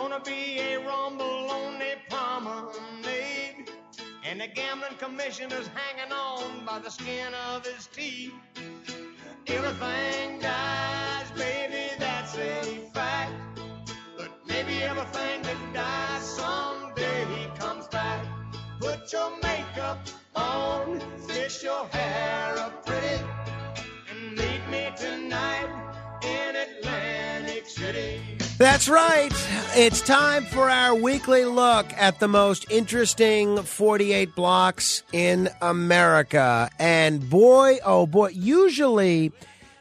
Gonna be a rumble on the promenade. And the gambling commissioner's hanging on by the skin of his teeth. Everything dies, baby, that's a fact. But maybe everything that dies someday comes back. Put your makeup on, fix your hair up pretty, and meet me tonight in Atlantic City. That's right. It's time for our weekly look at the most interesting 48 blocks in America. And boy, oh boy, usually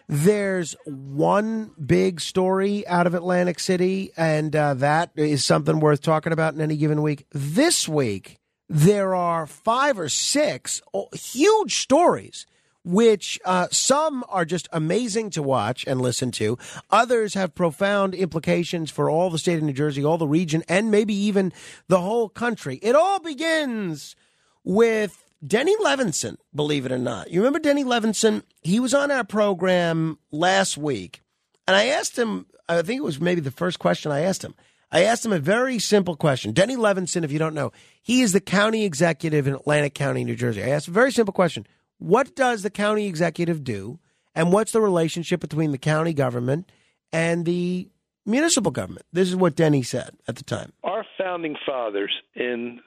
there's one big story out of Atlantic City, and uh, that is something worth talking about in any given week. This week, there are five or six huge stories which uh, some are just amazing to watch and listen to. Others have profound implications for all the state of New Jersey, all the region, and maybe even the whole country. It all begins with Denny Levinson, believe it or not. You remember Denny Levinson? He was on our program last week, and I asked him, I think it was maybe the first question I asked him. I asked him a very simple question. Denny Levinson, if you don't know, he is the county executive in Atlantic County, New Jersey. I asked a very simple question what does the county executive do, and what's the relationship between the county government and the municipal government? This is what Denny said at the time. Our founding fathers, in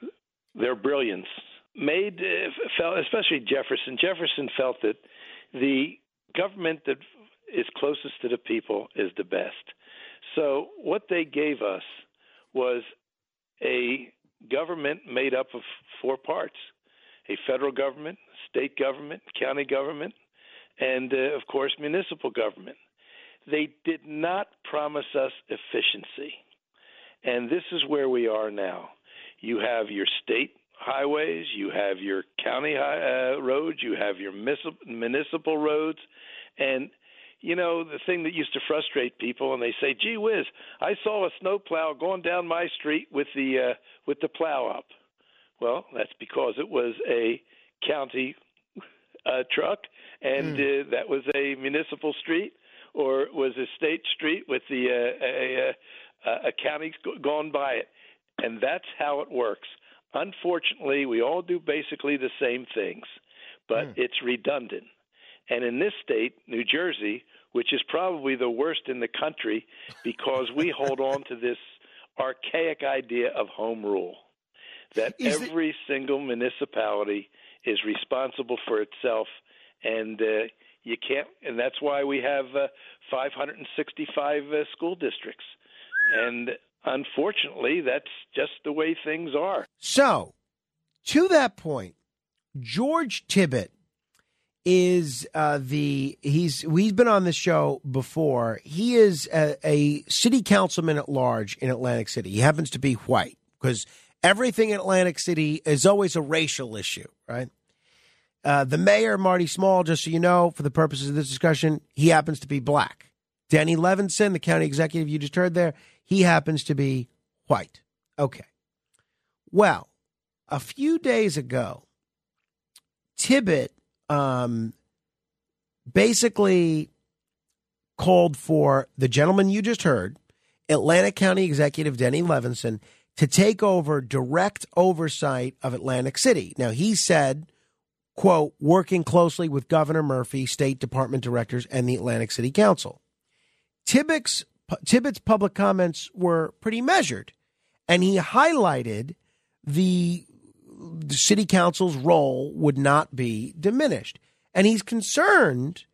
their brilliance, made, uh, felt, especially Jefferson, Jefferson felt that the government that is closest to the people is the best. So what they gave us was a government made up of four parts a federal government, state government, county government, and uh, of course, municipal government. They did not promise us efficiency. And this is where we are now. You have your state highways, you have your county high, uh, roads, you have your municipal roads, and you know the thing that used to frustrate people, and they say, "Gee whiz, I saw a snowplow going down my street with the uh, with the plow up." Well, that's because it was a county uh, truck, and mm. uh, that was a municipal street, or it was a state street with the uh, a, a, a county gone by it, and that's how it works. Unfortunately, we all do basically the same things, but mm. it's redundant. And in this state, New Jersey, which is probably the worst in the country because we hold on to this archaic idea of home rule that is every it... single municipality is responsible for itself, and uh, you can't. And that's why we have uh, 565 uh, school districts, and unfortunately, that's just the way things are. So, to that point, George Tibbitt is uh, the he's he's been on the show before. He is a, a, city councilman at large in Atlantic City. He happens to be white because everything in Atlantic City is always a racial issue, right? Uh, the mayor, Marty Small, just so you know, for the purposes of this discussion, he happens to be black. Danny Levinson, the county executive you just heard there, he happens to be white. Okay. Well, a few days ago, Tibbitt um, basically called for the gentleman you just heard, Atlantic County Executive Denny Levinson, to take over direct oversight of Atlantic City. Now, he said, quote, working closely with Governor Murphy, State Department directors, and the Atlantic City Council. Tibbitt's, Tibbitt's public comments were pretty measured. And he highlighted the, the city council's role would not be diminished. And he's concerned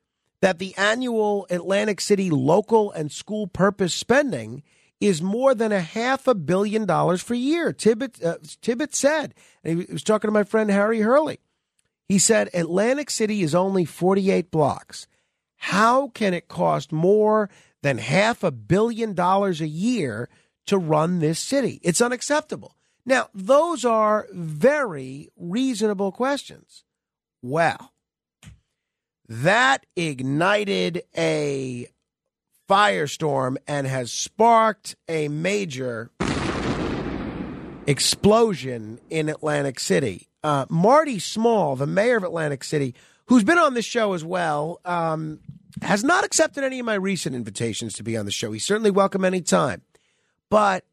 that the annual Atlantic City local and school purpose spending is more than a half a billion dollars per year. Tibbitt, uh, Tibbitt said, and he was talking to my friend Harry Hurley. He said Atlantic City is only 48 blocks. How can it cost more than half a billion dollars a year to run this city? It's unacceptable. Now, those are very reasonable questions. Well, that ignited a firestorm and has sparked a major explosion in Atlantic City. Uh, Marty Small, the mayor of Atlantic City, who's been on this show as well, um, has not accepted any of my recent invitations to be on the show. He's certainly welcome anytime. But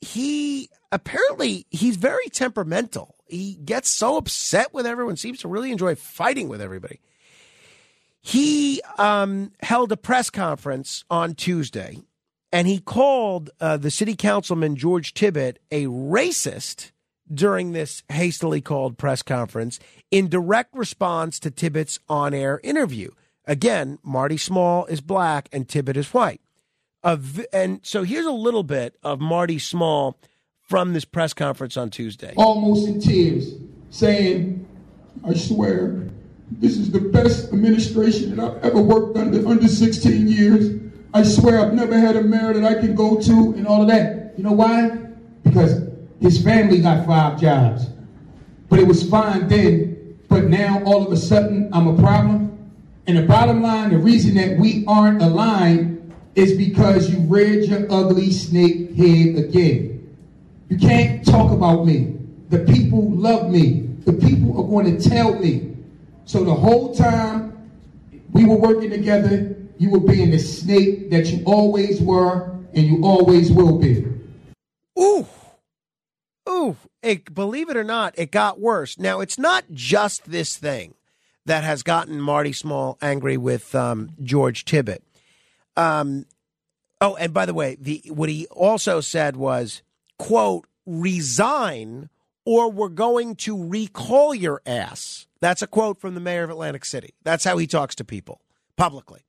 he apparently he's very temperamental. He gets so upset with everyone, seems to really enjoy fighting with everybody. He um, held a press conference on Tuesday and he called uh, the city councilman George Tibbitt a racist during this hastily called press conference in direct response to Tibbitt's on air interview. Again, Marty Small is black and Tibbitt is white. and so here's a little bit of Marty Small from this press conference on Tuesday. Almost in tears, saying, I swear, this is the best administration that I've ever worked under, under 16 years. I swear I've never had a mayor that I can go to and all of that. You know why? Because his family got five jobs. But it was fine then, but now all of a sudden I'm a problem. And the bottom line, the reason that we aren't aligned is because you read your ugly snake head again. You can't talk about me. The people love me. The people are going to tell me. So the whole time we were working together, you were being the snake that you always were and you always will be. Ooh. Ooh. It, believe it or not, it got worse. Now, it's not just this thing that has gotten Marty Small angry with um, George Tibbitt. Um, oh, and by the way, the what he also said was, quote, resign or we're going to recall your ass. That's a quote from the mayor of Atlantic City. That's how he talks to people publicly.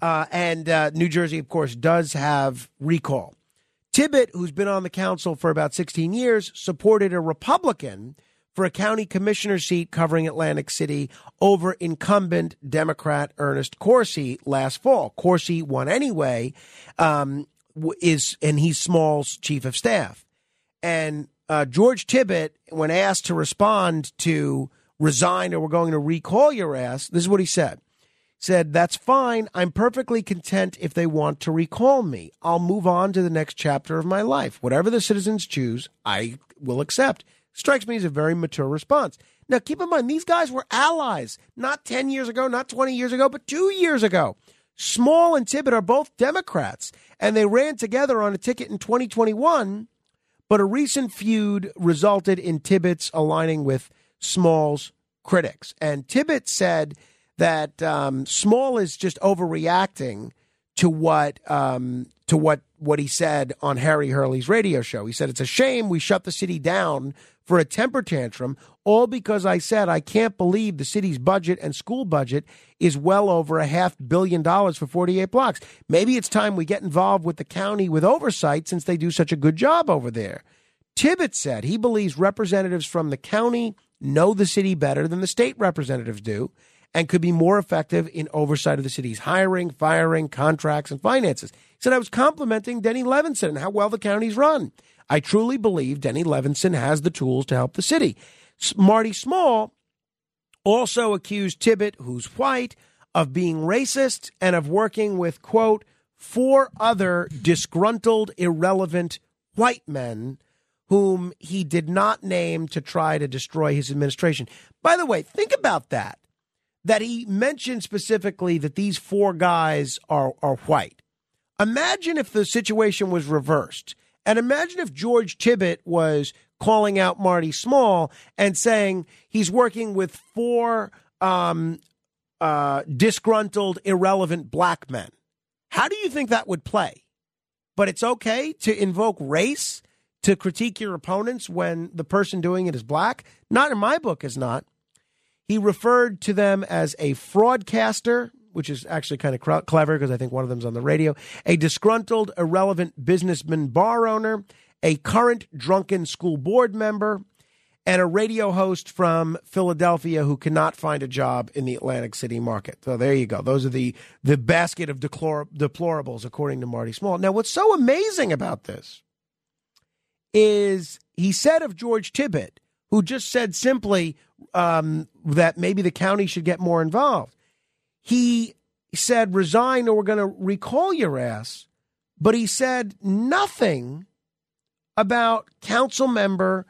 Uh, and uh, New Jersey, of course, does have recall. Tibbitt, who's been on the council for about 16 years, supported a Republican for a county commissioner seat covering Atlantic City over incumbent Democrat Ernest Coursey last fall. Coursey won anyway, um, is and he's Small's chief of staff. And uh, George Tibbitt, when asked to respond to resign or we're going to recall your ass, this is what he said He said, That's fine. I'm perfectly content if they want to recall me. I'll move on to the next chapter of my life. Whatever the citizens choose, I will accept. Strikes me as a very mature response. Now, keep in mind, these guys were allies, not 10 years ago, not 20 years ago, but two years ago. Small and Tibbitt are both Democrats, and they ran together on a ticket in 2021. But a recent feud resulted in Tibbitt's aligning with Small's critics. And Tibbitt said that um, Small is just overreacting to what um, to what what he said on Harry Hurley's radio show. He said it's a shame we shut the city down for a temper tantrum, all because I said I can't believe the city's budget and school budget is well over a half billion dollars for 48 blocks. Maybe it's time we get involved with the county with oversight since they do such a good job over there. Tibbitt said he believes representatives from the county know the city better than the state representatives do and could be more effective in oversight of the city's hiring, firing, contracts, and finances. He said, I was complimenting Denny Levinson and how well the county's run. I truly believe Denny Levinson has the tools to help the city. Marty Small also accused Tibbitt, who's white, of being racist and of working with, quote, four other disgruntled, irrelevant white men whom he did not name to try to destroy his administration. By the way, think about that that he mentioned specifically that these four guys are, are white. Imagine if the situation was reversed. And imagine if George Tibbitt was calling out Marty Small and saying he's working with four um, uh, disgruntled, irrelevant black men. How do you think that would play? But it's okay to invoke race to critique your opponents when the person doing it is black? Not in my book, is not. He referred to them as a fraudcaster, which is actually kind of clever because I think one of them's on the radio, a disgruntled, irrelevant businessman bar owner, a current drunken school board member, and a radio host from Philadelphia who cannot find a job in the Atlantic City market. So there you go. Those are the the basket of deplor- deplorables, according to Marty Small. Now, what's so amazing about this is he said of George Tibbitt, who just said simply um, that maybe the county should get more involved. He said, resign or we're going to recall your ass. But he said nothing about council member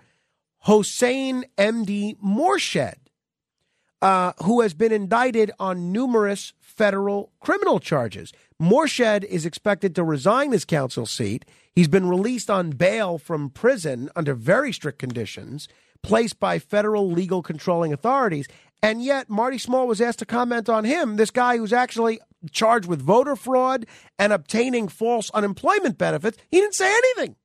Hossain M.D. Morshed, uh, who has been indicted on numerous federal criminal charges. Morshed is expected to resign his council seat. He's been released on bail from prison under very strict conditions, placed by federal legal controlling authorities. And yet, Marty Small was asked to comment on him, this guy who's actually charged with voter fraud and obtaining false unemployment benefits. He didn't say anything.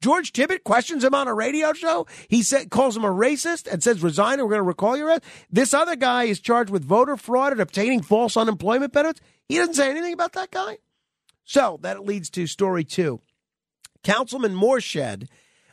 George Tibbitt questions him on a radio show. He said, calls him a racist and says, resign or we're going to recall your ass. This other guy is charged with voter fraud and obtaining false unemployment benefits. He doesn't say anything about that guy. So that leads to story two. Councilman Morshed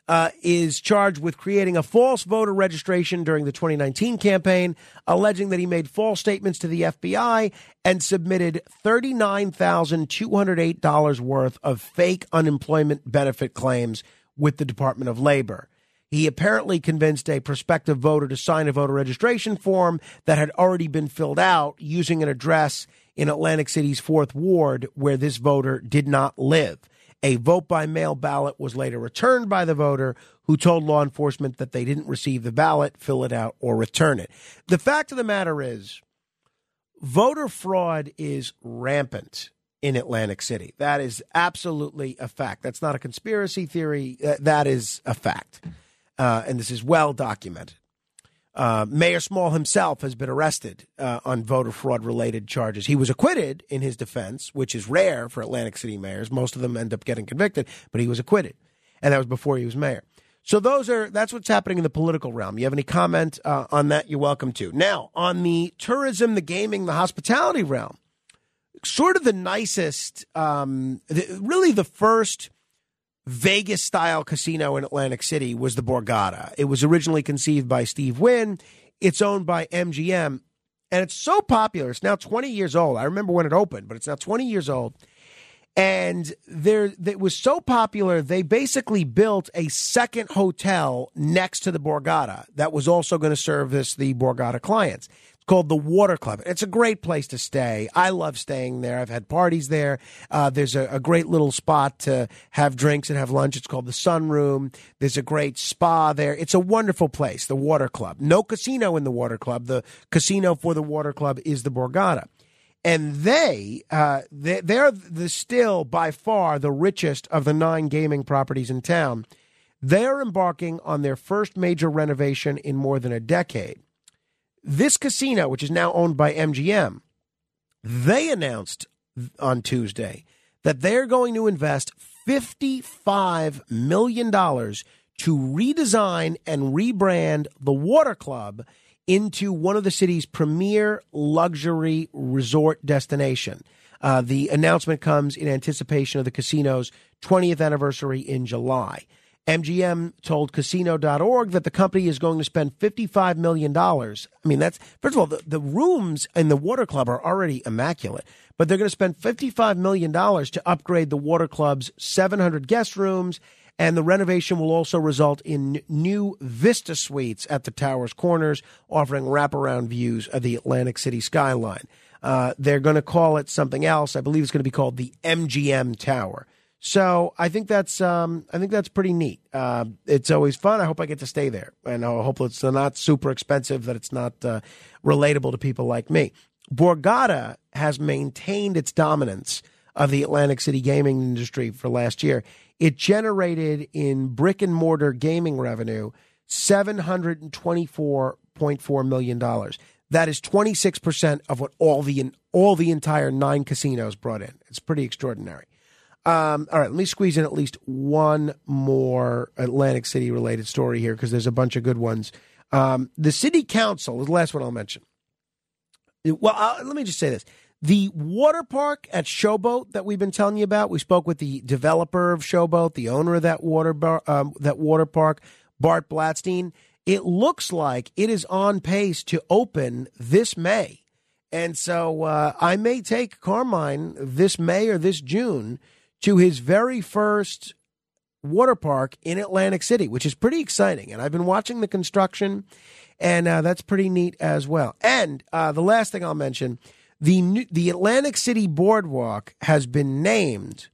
uh, is charged with creating a false voter registration during the 2019 campaign, alleging that he made false statements to the FBI and submitted $39,208 worth of fake unemployment benefit claims with the Department of Labor. He apparently convinced a prospective voter to sign a voter registration form that had already been filled out using an address in Atlantic City's fourth ward where this voter did not live. A vote by mail ballot was later returned by the voter who told law enforcement that they didn't receive the ballot, fill it out, or return it. The fact of the matter is, voter fraud is rampant in Atlantic City. That is absolutely a fact. That's not a conspiracy theory. Uh, that is a fact. Uh, and this is well documented. Uh, Mayor Small himself has been arrested uh, on voter fraud related charges. He was acquitted in his defense, which is rare for Atlantic City mayors. Most of them end up getting convicted, but he was acquitted. And that was before he was mayor. So those are that's what's happening in the political realm. You have any comment uh, on that? You're welcome to. Now on the tourism, the gaming, the hospitality realm, sort of the nicest, um, the, really the first Vegas style casino in Atlantic City was the Borgata. It was originally conceived by Steve Wynn. It's owned by MGM. And it's so popular. It's now 20 years old. I remember when it opened, but it's now 20 years old. And there, it was so popular, they basically built a second hotel next to the Borgata that was also going to service the Borgata clients called the Water Club. It's a great place to stay. I love staying there. I've had parties there. Uh, there's a, a, great little spot to have drinks and have lunch. It's called the Sunroom. There's a great spa there. It's a wonderful place, the Water Club. No casino in the Water Club. The casino for the Water Club is the Borgata. And they, uh, they they're the still by far the richest of the nine gaming properties in town. They're embarking on their first major renovation in more than a decade. This casino, which is now owned by MGM, they announced on Tuesday that they're going to invest $55 million to redesign and rebrand the Water Club into one of the city's premier luxury resort destination. Uh, the announcement comes in anticipation of the casino's 20th anniversary in July. MGM told casino.org that the company is going to spend $55 million. I mean, that's, first of all, the, the rooms in the water club are already immaculate, but they're going to spend $55 million to upgrade the water club's 700 guest rooms. And the renovation will also result in new Vista suites at the tower's corners, offering wraparound views of the Atlantic City skyline. Uh, they're going to call it something else. I believe it's going to be called the MGM Tower. So I think that's um, I think that's pretty neat. Uh, it's always fun. I hope I get to stay there, and I hope it's not super expensive. That it's not uh, relatable to people like me. Borgata has maintained its dominance of the Atlantic City gaming industry for last year. It generated in brick and mortar gaming revenue seven hundred and twenty four point four million dollars. That is twenty six percent of what all the all the entire nine casinos brought in. It's pretty extraordinary. Um, all right, let me squeeze in at least one more Atlantic City related story here because there's a bunch of good ones. Um, the city council is the last one I'll mention. Well, uh, let me just say this. The water park at Showboat that we've been telling you about, we spoke with the developer of Showboat, the owner of that water bar, um, that water park, Bart Blatstein. It looks like it is on pace to open this May. And so uh, I may take Carmine this May or this June to his very first water park in Atlantic City, which is pretty exciting. And I've been watching the construction, and uh, that's pretty neat as well. And uh, the last thing I'll mention the, new, the Atlantic City Boardwalk has been named,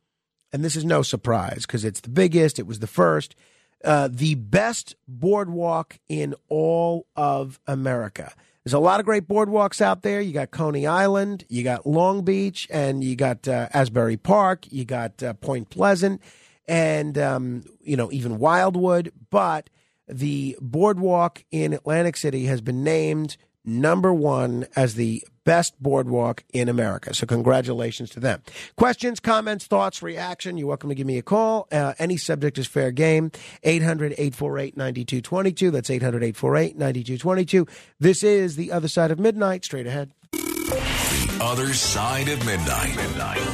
and this is no surprise because it's the biggest, it was the first, uh, the best boardwalk in all of America. There's a lot of great boardwalks out there. You got Coney Island, you got Long Beach, and you got uh, Asbury Park, you got uh, Point Pleasant, and um, you know even Wildwood. But the boardwalk in Atlantic City has been named number one as the best boardwalk in America. So, congratulations to them. Questions, comments, thoughts, reaction, you're welcome to give me a call. Uh, any subject is fair game. 800 848 9222. That's 800 848 9222. This is The Other Side of Midnight. Straight ahead. The Other Side of Midnight. Midnight.